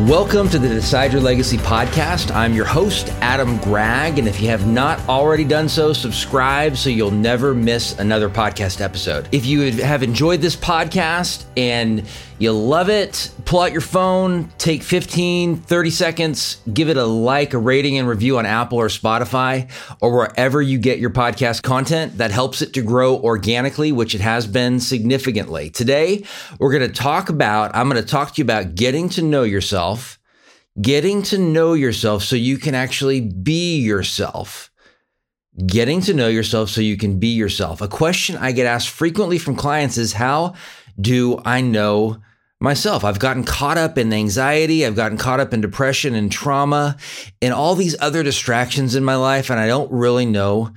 Welcome to the Decide Your Legacy podcast. I'm your host, Adam Gregg. And if you have not already done so, subscribe so you'll never miss another podcast episode. If you have enjoyed this podcast and you love it, pull out your phone, take 15, 30 seconds, give it a like, a rating, and review on Apple or Spotify or wherever you get your podcast content. That helps it to grow organically, which it has been significantly. Today, we're going to talk about, I'm going to talk to you about getting to know yourself, getting to know yourself so you can actually be yourself getting to know yourself so you can be yourself. A question I get asked frequently from clients is how do I know myself? I've gotten caught up in anxiety. I've gotten caught up in depression and trauma and all these other distractions in my life. And I don't really know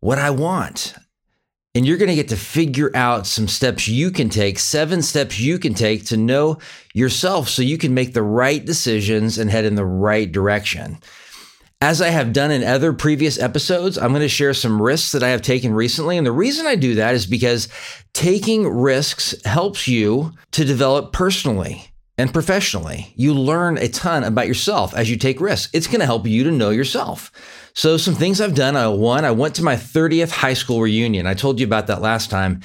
what I want. And you're going to get to figure out some steps you can take, seven steps you can take to know yourself so you can make the right decisions and head in the right direction. As I have done in other previous episodes, I'm going to share some risks that I have taken recently. And the reason I do that is because taking risks helps you to develop personally and professionally. You learn a ton about yourself as you take risks. It's going to help you to know yourself. So, some things I've done. I one, I went to my 30th high school reunion. I told you about that last time.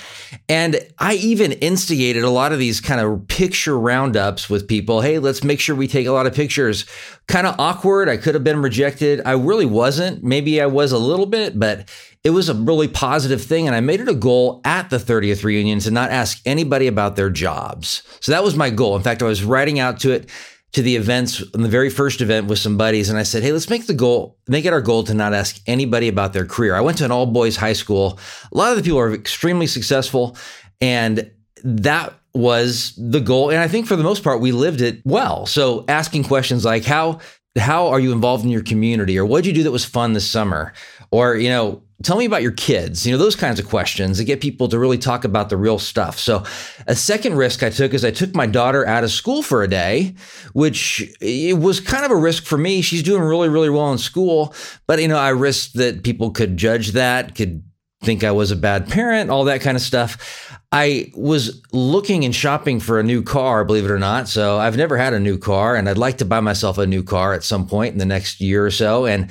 And I even instigated a lot of these kind of picture roundups with people. Hey, let's make sure we take a lot of pictures. Kind of awkward. I could have been rejected. I really wasn't. Maybe I was a little bit, but it was a really positive thing. And I made it a goal at the 30th reunion to not ask anybody about their jobs. So that was my goal. In fact, I was writing out to it to the events the very first event with some buddies and I said, "Hey, let's make the goal, make it our goal to not ask anybody about their career." I went to an all boys high school. A lot of the people are extremely successful and that was the goal and I think for the most part we lived it well. So asking questions like how how are you involved in your community or what did you do that was fun this summer? Or, you know, tell me about your kids you know those kinds of questions that get people to really talk about the real stuff so a second risk i took is i took my daughter out of school for a day which it was kind of a risk for me she's doing really really well in school but you know i risked that people could judge that could think i was a bad parent all that kind of stuff I was looking and shopping for a new car, believe it or not. So I've never had a new car and I'd like to buy myself a new car at some point in the next year or so. And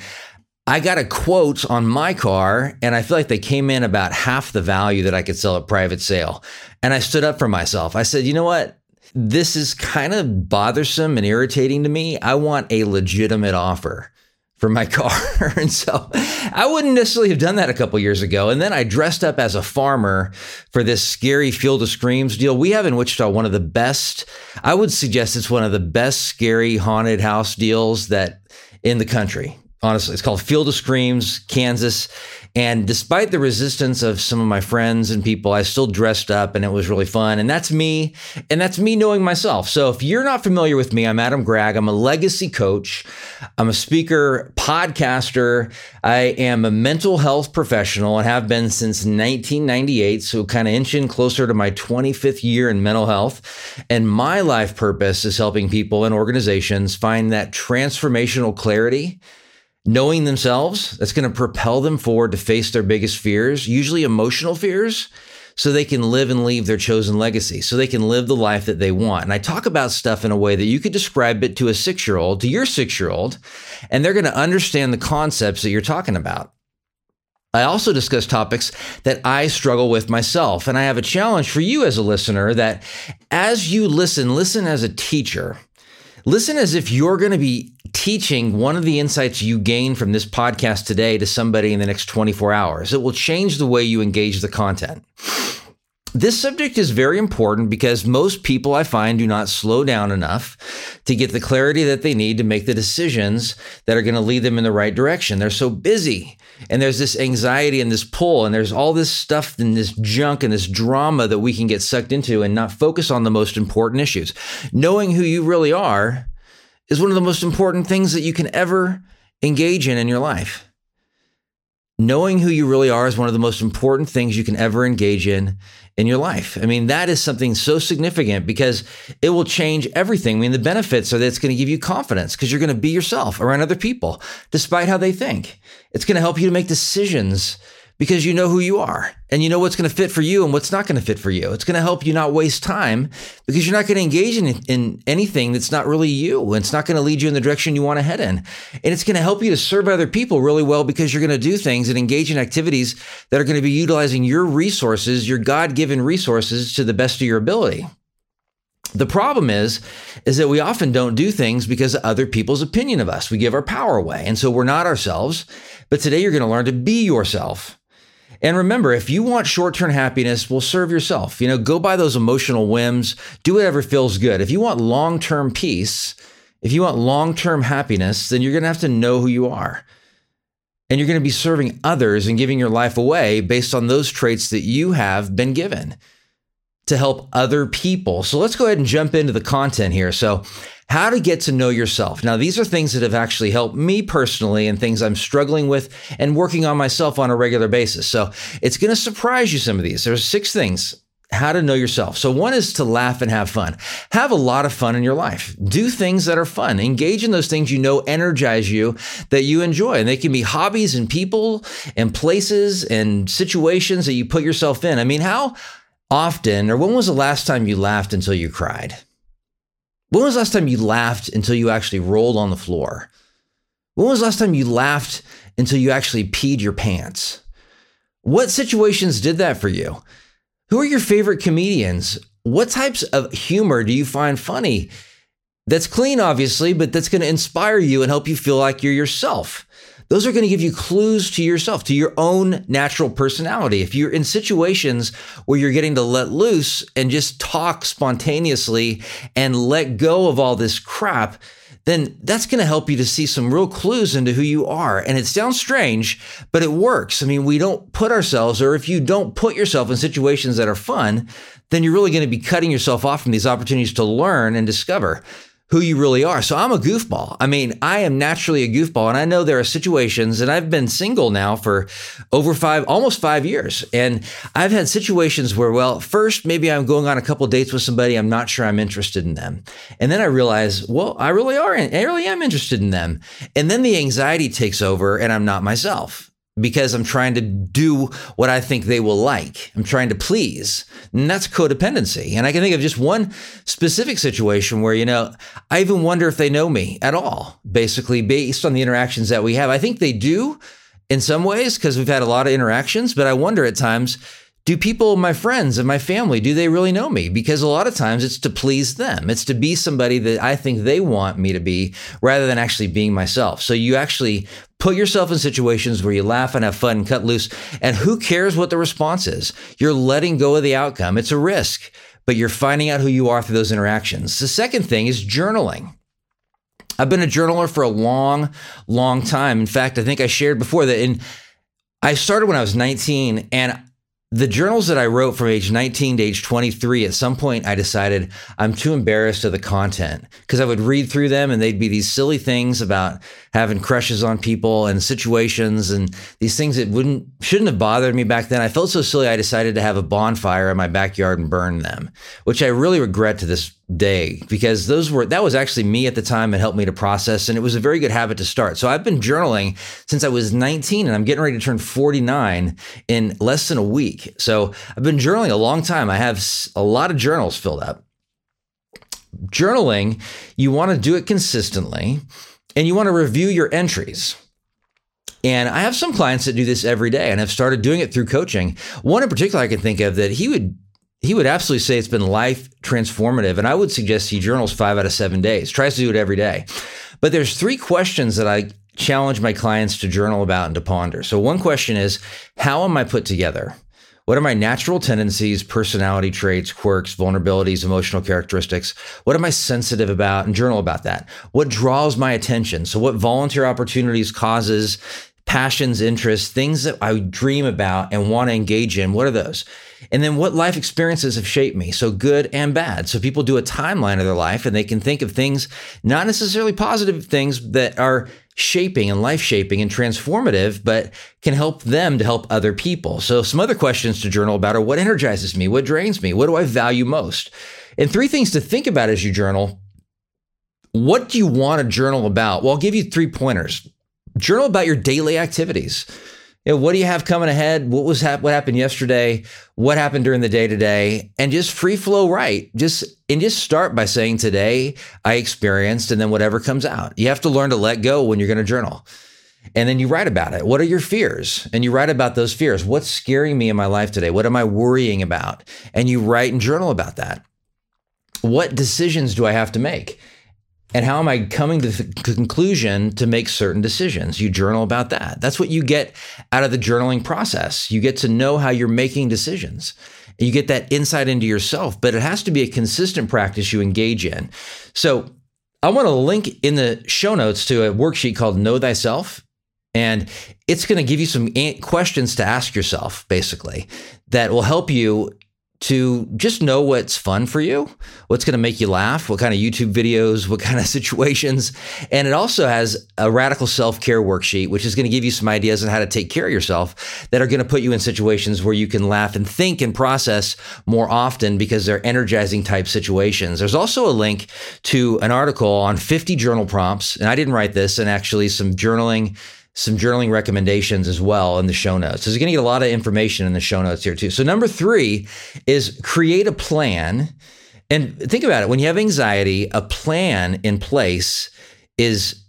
I got a quote on my car and I feel like they came in about half the value that I could sell at private sale. And I stood up for myself. I said, you know what? This is kind of bothersome and irritating to me. I want a legitimate offer for my car. and so I wouldn't necessarily have done that a couple years ago. And then I dressed up as a farmer for this scary Field of Screams deal. We have in Wichita one of the best, I would suggest it's one of the best scary haunted house deals that in the country honestly. It's called Field of Screams, Kansas. And despite the resistance of some of my friends and people, I still dressed up and it was really fun. And that's me. And that's me knowing myself. So if you're not familiar with me, I'm Adam Gregg. I'm a legacy coach. I'm a speaker, podcaster. I am a mental health professional and have been since 1998. So kind of inching closer to my 25th year in mental health. And my life purpose is helping people and organizations find that transformational clarity knowing themselves that's going to propel them forward to face their biggest fears, usually emotional fears, so they can live and leave their chosen legacy, so they can live the life that they want. And I talk about stuff in a way that you could describe it to a six year old, to your six year old, and they're going to understand the concepts that you're talking about. I also discuss topics that I struggle with myself. And I have a challenge for you as a listener that as you listen, listen as a teacher. Listen as if you're going to be teaching one of the insights you gain from this podcast today to somebody in the next 24 hours. It will change the way you engage the content. This subject is very important because most people I find do not slow down enough to get the clarity that they need to make the decisions that are going to lead them in the right direction. They're so busy and there's this anxiety and this pull and there's all this stuff and this junk and this drama that we can get sucked into and not focus on the most important issues. Knowing who you really are is one of the most important things that you can ever engage in in your life. Knowing who you really are is one of the most important things you can ever engage in in your life. I mean, that is something so significant because it will change everything. I mean, the benefits are that it's going to give you confidence because you're going to be yourself around other people, despite how they think. It's going to help you to make decisions because you know who you are and you know what's going to fit for you and what's not going to fit for you. It's going to help you not waste time because you're not going to engage in, in anything that's not really you. And it's not going to lead you in the direction you want to head in. And it's going to help you to serve other people really well because you're going to do things and engage in activities that are going to be utilizing your resources, your God given resources to the best of your ability. The problem is, is that we often don't do things because of other people's opinion of us. We give our power away. And so we're not ourselves. But today you're going to learn to be yourself. And remember, if you want short term happiness, well, serve yourself. You know, go by those emotional whims, do whatever feels good. If you want long term peace, if you want long term happiness, then you're going to have to know who you are. And you're going to be serving others and giving your life away based on those traits that you have been given to help other people. So let's go ahead and jump into the content here. So, how to get to know yourself. Now, these are things that have actually helped me personally and things I'm struggling with and working on myself on a regular basis. So it's going to surprise you some of these. There's six things how to know yourself. So, one is to laugh and have fun. Have a lot of fun in your life. Do things that are fun. Engage in those things you know energize you, that you enjoy. And they can be hobbies and people and places and situations that you put yourself in. I mean, how often or when was the last time you laughed until you cried? When was the last time you laughed until you actually rolled on the floor? When was the last time you laughed until you actually peed your pants? What situations did that for you? Who are your favorite comedians? What types of humor do you find funny? That's clean, obviously, but that's going to inspire you and help you feel like you're yourself. Those are going to give you clues to yourself, to your own natural personality. If you're in situations where you're getting to let loose and just talk spontaneously and let go of all this crap, then that's going to help you to see some real clues into who you are. And it sounds strange, but it works. I mean, we don't put ourselves, or if you don't put yourself in situations that are fun, then you're really going to be cutting yourself off from these opportunities to learn and discover who you really are. So I'm a goofball. I mean, I am naturally a goofball. And I know there are situations, and I've been single now for over five, almost five years. And I've had situations where, well, first, maybe I'm going on a couple dates with somebody. I'm not sure I'm interested in them. And then I realize, well, I really are. I really am interested in them. And then the anxiety takes over and I'm not myself because I'm trying to do what I think they will like. I'm trying to please. And that's codependency. And I can think of just one specific situation where, you know, I even wonder if they know me at all, basically based on the interactions that we have. I think they do in some ways because we've had a lot of interactions, but I wonder at times, do people, my friends and my family, do they really know me? Because a lot of times it's to please them. It's to be somebody that I think they want me to be rather than actually being myself. So you actually put yourself in situations where you laugh and have fun and cut loose. And who cares what the response is? You're letting go of the outcome. It's a risk, but you're finding out who you are through those interactions. The second thing is journaling. I've been a journaler for a long, long time. In fact, I think I shared before that in I started when I was 19 and the journals that I wrote from age 19 to age 23, at some point I decided I'm too embarrassed of the content because I would read through them and they'd be these silly things about having crushes on people and situations and these things that wouldn't shouldn't have bothered me back then. I felt so silly I decided to have a bonfire in my backyard and burn them, which I really regret to this day because those were that was actually me at the time and helped me to process and it was a very good habit to start. So I've been journaling since I was 19 and I'm getting ready to turn 49 in less than a week. So I've been journaling a long time. I have a lot of journals filled up. Journaling, you want to do it consistently and you want to review your entries. And I have some clients that do this every day and have started doing it through coaching. One in particular I can think of that he would he would absolutely say it's been life transformative. And I would suggest he journals five out of seven days, tries to do it every day. But there's three questions that I challenge my clients to journal about and to ponder. So one question is, how am I put together? What are my natural tendencies, personality traits, quirks, vulnerabilities, emotional characteristics? What am I sensitive about and journal about that? What draws my attention? So what volunteer opportunities, causes, passions, interests, things that I dream about and want to engage in. What are those? And then what life experiences have shaped me, so good and bad. So people do a timeline of their life and they can think of things, not necessarily positive things that are shaping and life shaping and transformative, but can help them to help other people. So some other questions to journal about are what energizes me? What drains me? What do I value most? And three things to think about as you journal. What do you want to journal about? Well, I'll give you three pointers. Journal about your daily activities. You know, what do you have coming ahead? What was hap- what happened yesterday? What happened during the day today? And just free flow write. Just and just start by saying today I experienced and then whatever comes out. You have to learn to let go when you're going to journal. And then you write about it. What are your fears? And you write about those fears. What's scaring me in my life today? What am I worrying about? And you write and journal about that. What decisions do I have to make? And how am I coming to the conclusion to make certain decisions? You journal about that. That's what you get out of the journaling process. You get to know how you're making decisions. You get that insight into yourself, but it has to be a consistent practice you engage in. So I want to link in the show notes to a worksheet called Know Thyself. And it's going to give you some questions to ask yourself, basically, that will help you to just know what's fun for you, what's going to make you laugh, what kind of YouTube videos, what kind of situations. And it also has a radical self care worksheet, which is going to give you some ideas on how to take care of yourself that are going to put you in situations where you can laugh and think and process more often because they're energizing type situations. There's also a link to an article on 50 journal prompts. And I didn't write this, and actually some journaling some journaling recommendations as well in the show notes. So you're going to get a lot of information in the show notes here too. So number three is create a plan. And think about it. When you have anxiety, a plan in place is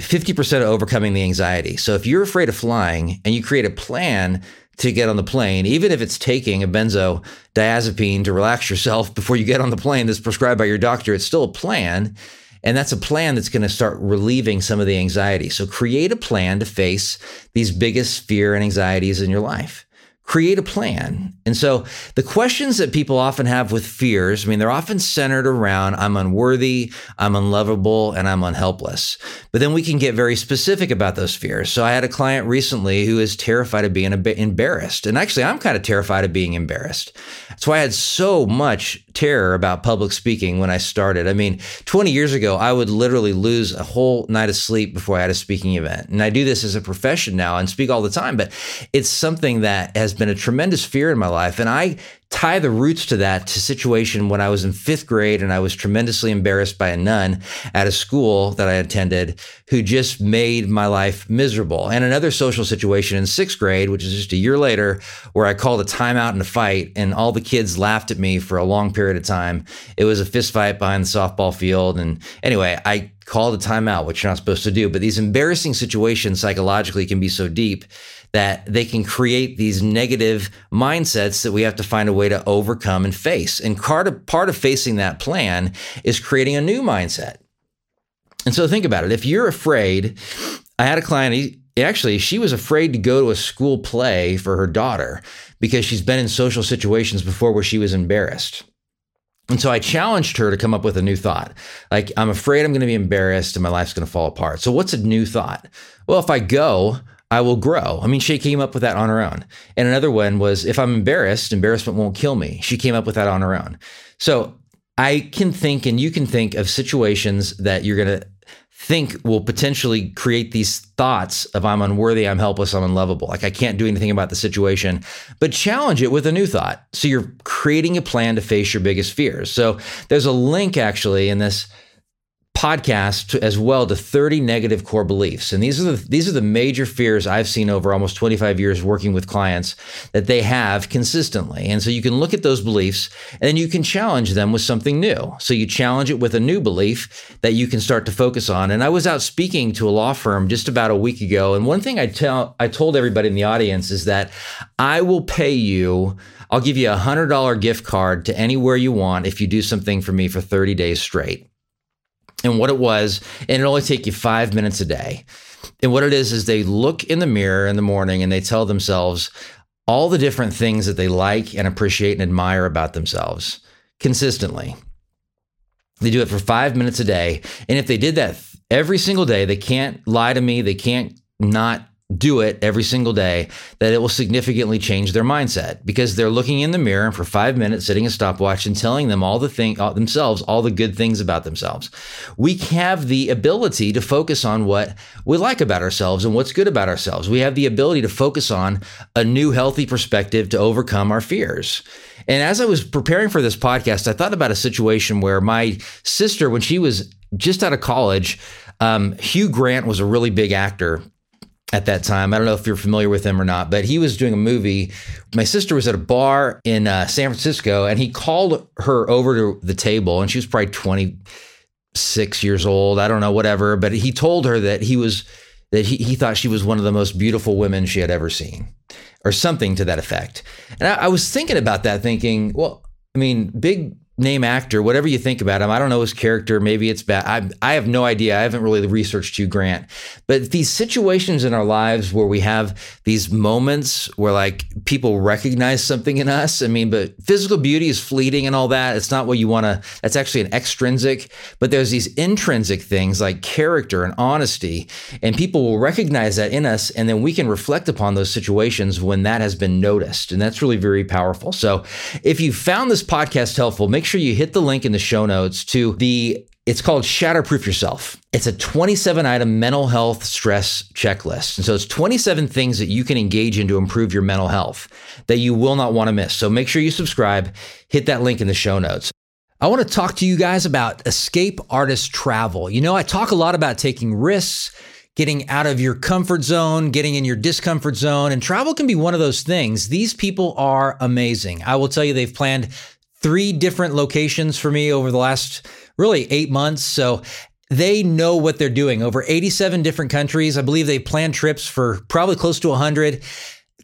50% of overcoming the anxiety. So if you're afraid of flying and you create a plan to get on the plane, even if it's taking a benzodiazepine to relax yourself before you get on the plane that's prescribed by your doctor, it's still a plan and that's a plan that's going to start relieving some of the anxiety. So create a plan to face these biggest fear and anxieties in your life create a plan. And so the questions that people often have with fears, I mean, they're often centered around I'm unworthy, I'm unlovable, and I'm unhelpless. But then we can get very specific about those fears. So I had a client recently who is terrified of being embarrassed. And actually, I'm kind of terrified of being embarrassed. That's why I had so much terror about public speaking when I started. I mean, 20 years ago, I would literally lose a whole night of sleep before I had a speaking event. And I do this as a profession now and speak all the time, but it's something that has been a tremendous fear in my life. And I tie the roots to that to situation when I was in fifth grade and I was tremendously embarrassed by a nun at a school that I attended who just made my life miserable. And another social situation in sixth grade, which is just a year later, where I called a timeout in a fight and all the kids laughed at me for a long period of time. It was a fist fight behind the softball field. And anyway, I called the timeout, which you're not supposed to do. But these embarrassing situations psychologically can be so deep that they can create these negative mindsets that we have to find a way to overcome and face. And part of, part of facing that plan is creating a new mindset. And so think about it. If you're afraid, I had a client, he, actually, she was afraid to go to a school play for her daughter because she's been in social situations before where she was embarrassed. And so I challenged her to come up with a new thought. Like, I'm afraid I'm going to be embarrassed and my life's going to fall apart. So, what's a new thought? Well, if I go, I will grow. I mean, she came up with that on her own. And another one was if I'm embarrassed, embarrassment won't kill me. She came up with that on her own. So I can think and you can think of situations that you're going to think will potentially create these thoughts of I'm unworthy, I'm helpless, I'm unlovable. Like I can't do anything about the situation, but challenge it with a new thought. So you're creating a plan to face your biggest fears. So there's a link actually in this podcast as well to 30 negative core beliefs. And these are the these are the major fears I've seen over almost 25 years working with clients that they have consistently. And so you can look at those beliefs and then you can challenge them with something new. So you challenge it with a new belief that you can start to focus on. And I was out speaking to a law firm just about a week ago and one thing I tell I told everybody in the audience is that I will pay you I'll give you a $100 gift card to anywhere you want if you do something for me for 30 days straight and what it was, and it only take you five minutes a day. And what it is is they look in the mirror in the morning and they tell themselves all the different things that they like and appreciate and admire about themselves consistently. They do it for five minutes a day. And if they did that every single day, they can't lie to me, they can't not do it every single day, that it will significantly change their mindset because they're looking in the mirror and for five minutes, setting a stopwatch and telling them all the thing all, themselves, all the good things about themselves. We have the ability to focus on what we like about ourselves and what's good about ourselves. We have the ability to focus on a new healthy perspective to overcome our fears. And as I was preparing for this podcast, I thought about a situation where my sister, when she was just out of college, um, Hugh Grant was a really big actor at that time. I don't know if you're familiar with him or not, but he was doing a movie. My sister was at a bar in uh, San Francisco and he called her over to the table and she was probably 26 years old. I don't know, whatever. But he told her that he was, that he, he thought she was one of the most beautiful women she had ever seen or something to that effect. And I, I was thinking about that, thinking, well, I mean, big name actor, whatever you think about him. I don't know his character. Maybe it's bad. I, I have no idea. I haven't really researched Hugh Grant. But these situations in our lives where we have these moments where like people recognize something in us. I mean, but physical beauty is fleeting and all that. It's not what you want to, that's actually an extrinsic. But there's these intrinsic things like character and honesty. And people will recognize that in us. And then we can reflect upon those situations when that has been noticed. And that's really very powerful. So if you found this podcast helpful, make make sure you hit the link in the show notes to the it's called Shatterproof Yourself. It's a 27 item mental health stress checklist. And so it's 27 things that you can engage in to improve your mental health that you will not want to miss. So make sure you subscribe, hit that link in the show notes. I want to talk to you guys about Escape Artist Travel. You know, I talk a lot about taking risks, getting out of your comfort zone, getting in your discomfort zone, and travel can be one of those things. These people are amazing. I will tell you, they've planned three different locations for me over the last really eight months. So they know what they're doing. Over 87 different countries. I believe they plan trips for probably close to 100.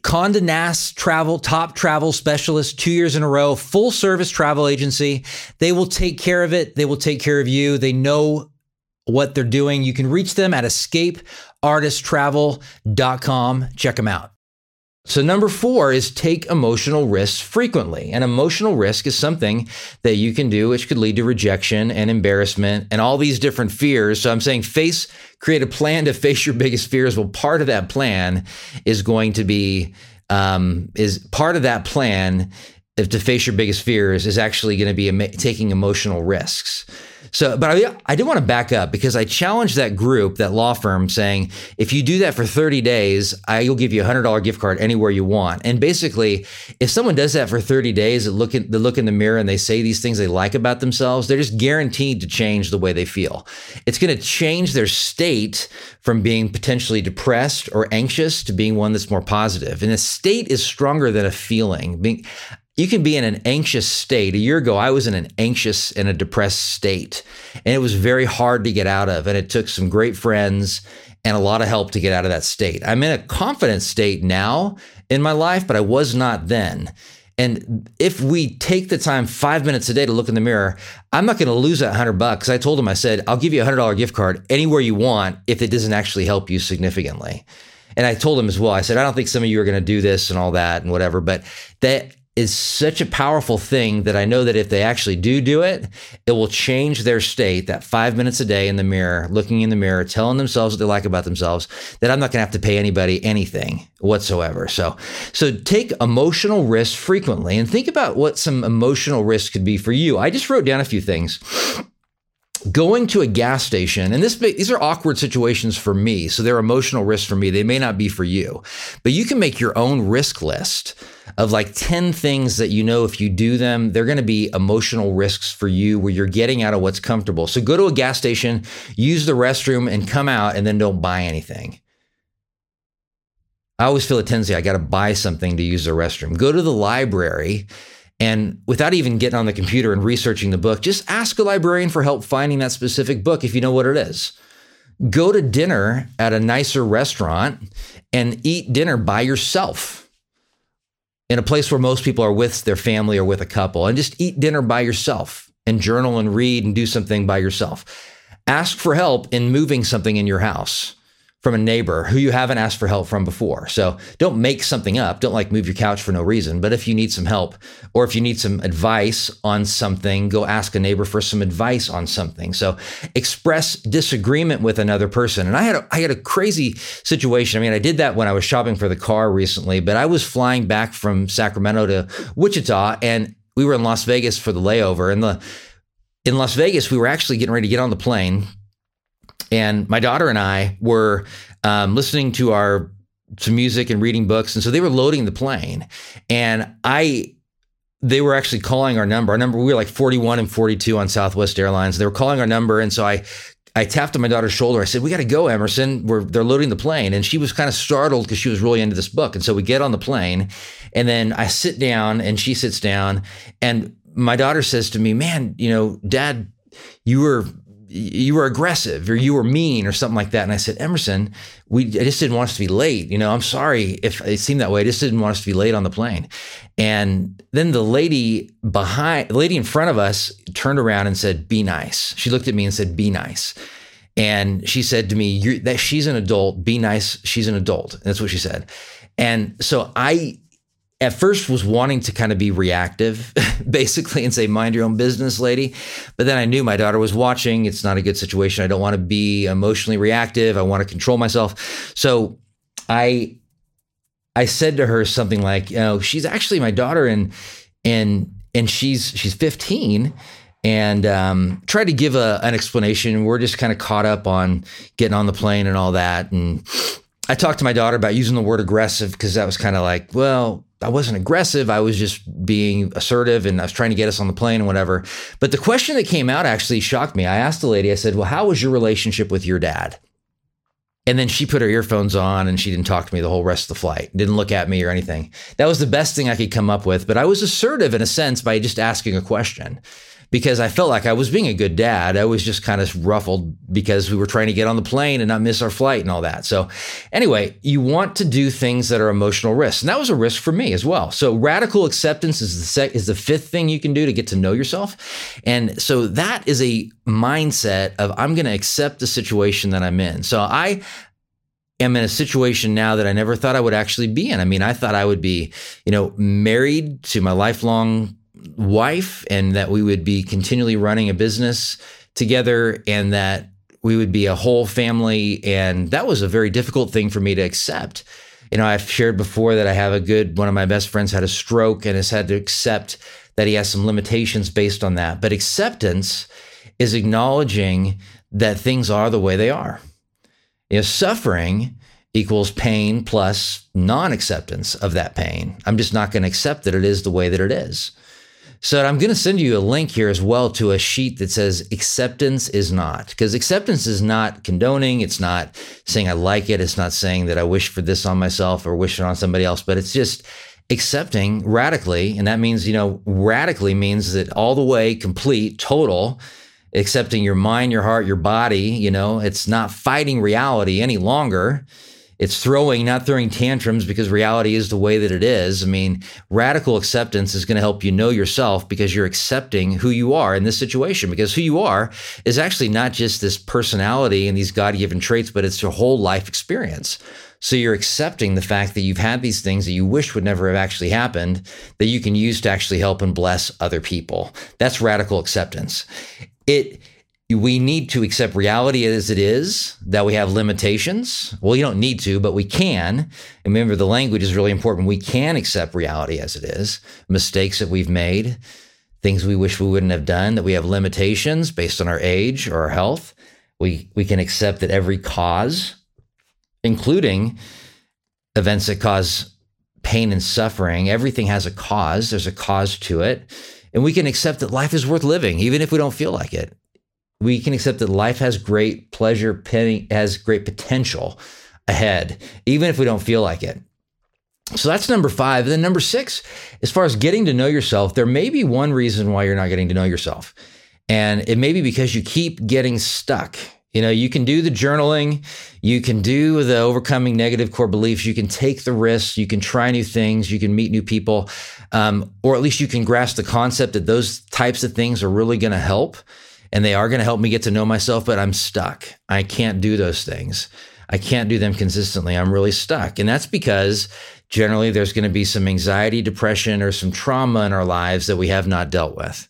Condé Nast Travel, top travel specialist, two years in a row, full service travel agency. They will take care of it. They will take care of you. They know what they're doing. You can reach them at escapeartisttravel.com. Check them out. So, number four is take emotional risks frequently. And emotional risk is something that you can do, which could lead to rejection and embarrassment and all these different fears. So, I'm saying face, create a plan to face your biggest fears. Well, part of that plan is going to be, um, is part of that plan to face your biggest fears is actually going to be taking emotional risks. So, but I, I did want to back up because I challenged that group, that law firm, saying, if you do that for 30 days, I will give you a $100 gift card anywhere you want. And basically, if someone does that for 30 days, they look, in, they look in the mirror and they say these things they like about themselves, they're just guaranteed to change the way they feel. It's going to change their state from being potentially depressed or anxious to being one that's more positive. And a state is stronger than a feeling. Being, you can be in an anxious state. A year ago, I was in an anxious and a depressed state, and it was very hard to get out of. And it took some great friends and a lot of help to get out of that state. I'm in a confident state now in my life, but I was not then. And if we take the time five minutes a day to look in the mirror, I'm not going to lose that hundred bucks. I told him, I said, I'll give you a hundred dollar gift card anywhere you want if it doesn't actually help you significantly. And I told him as well, I said, I don't think some of you are going to do this and all that and whatever, but that is such a powerful thing that I know that if they actually do do it, it will change their state. That five minutes a day in the mirror, looking in the mirror, telling themselves what they like about themselves, that I'm not going to have to pay anybody anything whatsoever. So, so take emotional risks frequently and think about what some emotional risks could be for you. I just wrote down a few things going to a gas station and this these are awkward situations for me so they're emotional risks for me. They may not be for you but you can make your own risk list of like 10 things that you know if you do them they're going to be emotional risks for you where you're getting out of what's comfortable. So go to a gas station use the restroom and come out and then don't buy anything. I always feel a tendency i got to buy something to use the restroom. Go to the library and without even getting on the computer and researching the book, just ask a librarian for help finding that specific book if you know what it is. Go to dinner at a nicer restaurant and eat dinner by yourself in a place where most people are with their family or with a couple and just eat dinner by yourself and journal and read and do something by yourself. Ask for help in moving something in your house. From a neighbor who you haven't asked for help from before. So don't make something up. Don't like move your couch for no reason. But if you need some help or if you need some advice on something, go ask a neighbor for some advice on something. So express disagreement with another person. And I had a, I had a crazy situation. I mean, I did that when I was shopping for the car recently, but I was flying back from Sacramento to Wichita and we were in Las Vegas for the layover and the in Las Vegas, we were actually getting ready to get on the plane and my daughter and I were um, listening to our music and reading books, and so they were loading the plane, and I they were actually calling our number. Our number we were like 41 and 42 on Southwest Airlines. They were calling our number, and so I I tapped on my daughter's shoulder. I said, "We got to go, Emerson. We're they're loading the plane." And she was kind of startled because she was really into this book. And so we get on the plane, and then I sit down, and she sits down, and my daughter says to me, "Man, you know, Dad, you were you were aggressive or you were mean or something like that. And I said, Emerson, we I just didn't want us to be late. You know, I'm sorry if it seemed that way. I just didn't want us to be late on the plane. And then the lady behind, the lady in front of us turned around and said, "Be nice." She looked at me and said, "Be nice." And she said to me, "That she's an adult. Be nice. She's an adult." And that's what she said. And so I at first was wanting to kind of be reactive basically and say mind your own business lady but then i knew my daughter was watching it's not a good situation i don't want to be emotionally reactive i want to control myself so i i said to her something like you know she's actually my daughter and and and she's she's 15 and um, tried to give a, an explanation. We're just kind of caught up on getting on the plane and all that. And I talked to my daughter about using the word aggressive because that was kind of like, well, I wasn't aggressive. I was just being assertive and I was trying to get us on the plane and whatever. But the question that came out actually shocked me. I asked the lady, I said, Well, how was your relationship with your dad? And then she put her earphones on and she didn't talk to me the whole rest of the flight, didn't look at me or anything. That was the best thing I could come up with. But I was assertive in a sense by just asking a question because I felt like I was being a good dad. I was just kind of ruffled because we were trying to get on the plane and not miss our flight and all that. So, anyway, you want to do things that are emotional risks. And that was a risk for me as well. So, radical acceptance is the sec- is the fifth thing you can do to get to know yourself. And so that is a mindset of I'm going to accept the situation that I'm in. So, I am in a situation now that I never thought I would actually be in. I mean, I thought I would be, you know, married to my lifelong wife and that we would be continually running a business together and that we would be a whole family. And that was a very difficult thing for me to accept. You know, I've shared before that I have a good, one of my best friends had a stroke and has had to accept that he has some limitations based on that. But acceptance is acknowledging that things are the way they are. You know, suffering equals pain plus non acceptance of that pain. I'm just not going to accept that it is the way that it is. So I'm going to send you a link here as well to a sheet that says acceptance is not, because acceptance is not condoning. It's not saying I like it. It's not saying that I wish for this on myself or wish it on somebody else, but it's just accepting radically. And that means, you know, radically means that all the way complete, total, accepting your mind, your heart, your body, you know, it's not fighting reality any longer it's throwing, not throwing tantrums because reality is the way that it is. I mean, radical acceptance is going to help you know yourself because you're accepting who you are in this situation. Because who you are is actually not just this personality and these God given traits, but it's your whole life experience. So you're accepting the fact that you've had these things that you wish would never have actually happened that you can use to actually help and bless other people. That's radical acceptance. It we need to accept reality as it is, that we have limitations. Well, you don't need to, but we can. Remember, the language is really important. We can accept reality as it is, mistakes that we've made, things we wish we wouldn't have done, that we have limitations based on our age or our health. We, we can accept that every cause, including events that cause pain and suffering, everything has a cause. There's a cause to it. And we can accept that life is worth living, even if we don't feel like it we can accept that life has great pleasure, has great potential ahead, even if we don't feel like it. So that's number five. And then number six, as far as getting to know yourself, there may be one reason why you're not getting to know yourself. And it may be because you keep getting stuck. You know, you can do the journaling, you can do the overcoming negative core beliefs, you can take the risks, you can try new things, you can meet new people, um, or at least you can grasp the concept that those types of things are really going to help and they are going to help me get to know myself, but I'm stuck. I can't do those things. I can't do them consistently. I'm really stuck. And that's because generally there's going to be some anxiety, depression, or some trauma in our lives that we have not dealt with.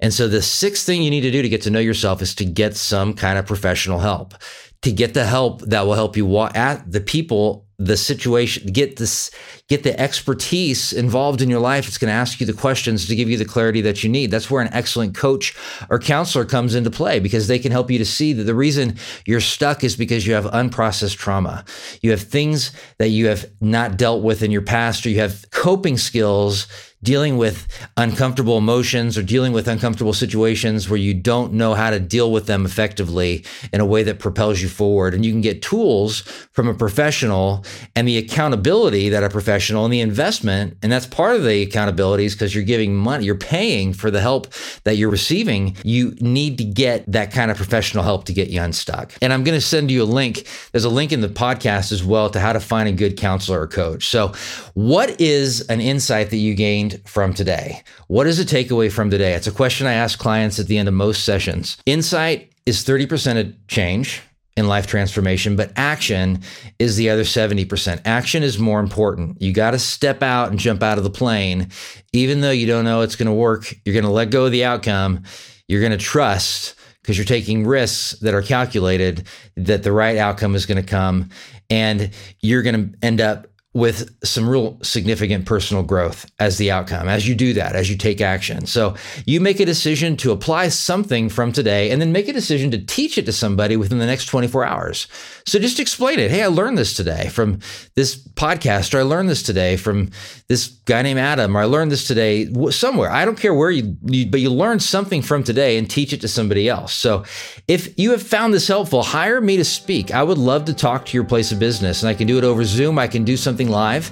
And so the sixth thing you need to do to get to know yourself is to get some kind of professional help, to get the help that will help you walk at the people the situation get this get the expertise involved in your life. It's going to ask you the questions to give you the clarity that you need. That's where an excellent coach or counselor comes into play because they can help you to see that the reason you're stuck is because you have unprocessed trauma. You have things that you have not dealt with in your past or you have coping skills dealing with uncomfortable emotions or dealing with uncomfortable situations where you don't know how to deal with them effectively in a way that propels you forward. And you can get tools from a professional and the accountability that a professional and the investment. And that's part of the accountability is because you're giving money, you're paying for the help that you're receiving. You need to get that kind of professional help to get you unstuck. And I'm going to send you a link. There's a link in the podcast as well to how to find a good counselor or coach. So, what is an insight that you gained? from today? What is a takeaway from today? It's a question I ask clients at the end of most sessions. Insight is 30% of change in life transformation, but action is the other 70%. Action is more important. You got to step out and jump out of the plane. Even though you don't know it's going to work, you're going to let go of the outcome. You're going to trust because you're taking risks that are calculated that the right outcome is going to come. And you're going to end up with some real significant personal growth as the outcome as you do that, as you take action. So you make a decision to apply something from today and then make a decision to teach it to somebody within the next 24 hours. So just explain it. Hey, I learned this today from this podcast, or I learned this today from this guy named Adam, or I learned this today somewhere. I don't care where you, you but you learn something from today and teach it to somebody else. So if you have found this helpful, hire me to speak. I would love to talk to your place of business and I can do it over Zoom. I can do something live.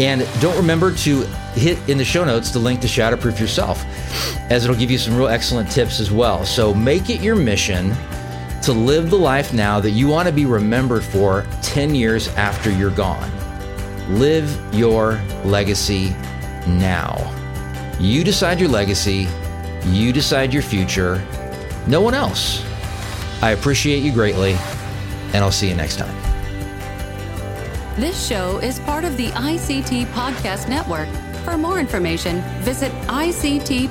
And don't remember to hit in the show notes the link to Shatterproof yourself, as it'll give you some real excellent tips as well. So make it your mission to live the life now that you want to be remembered for 10 years after you're gone. Live your legacy now. You decide your legacy, you decide your future, no one else. I appreciate you greatly, and I'll see you next time. This show is part of the ICT Podcast Network. For more information, visit ictpod.net.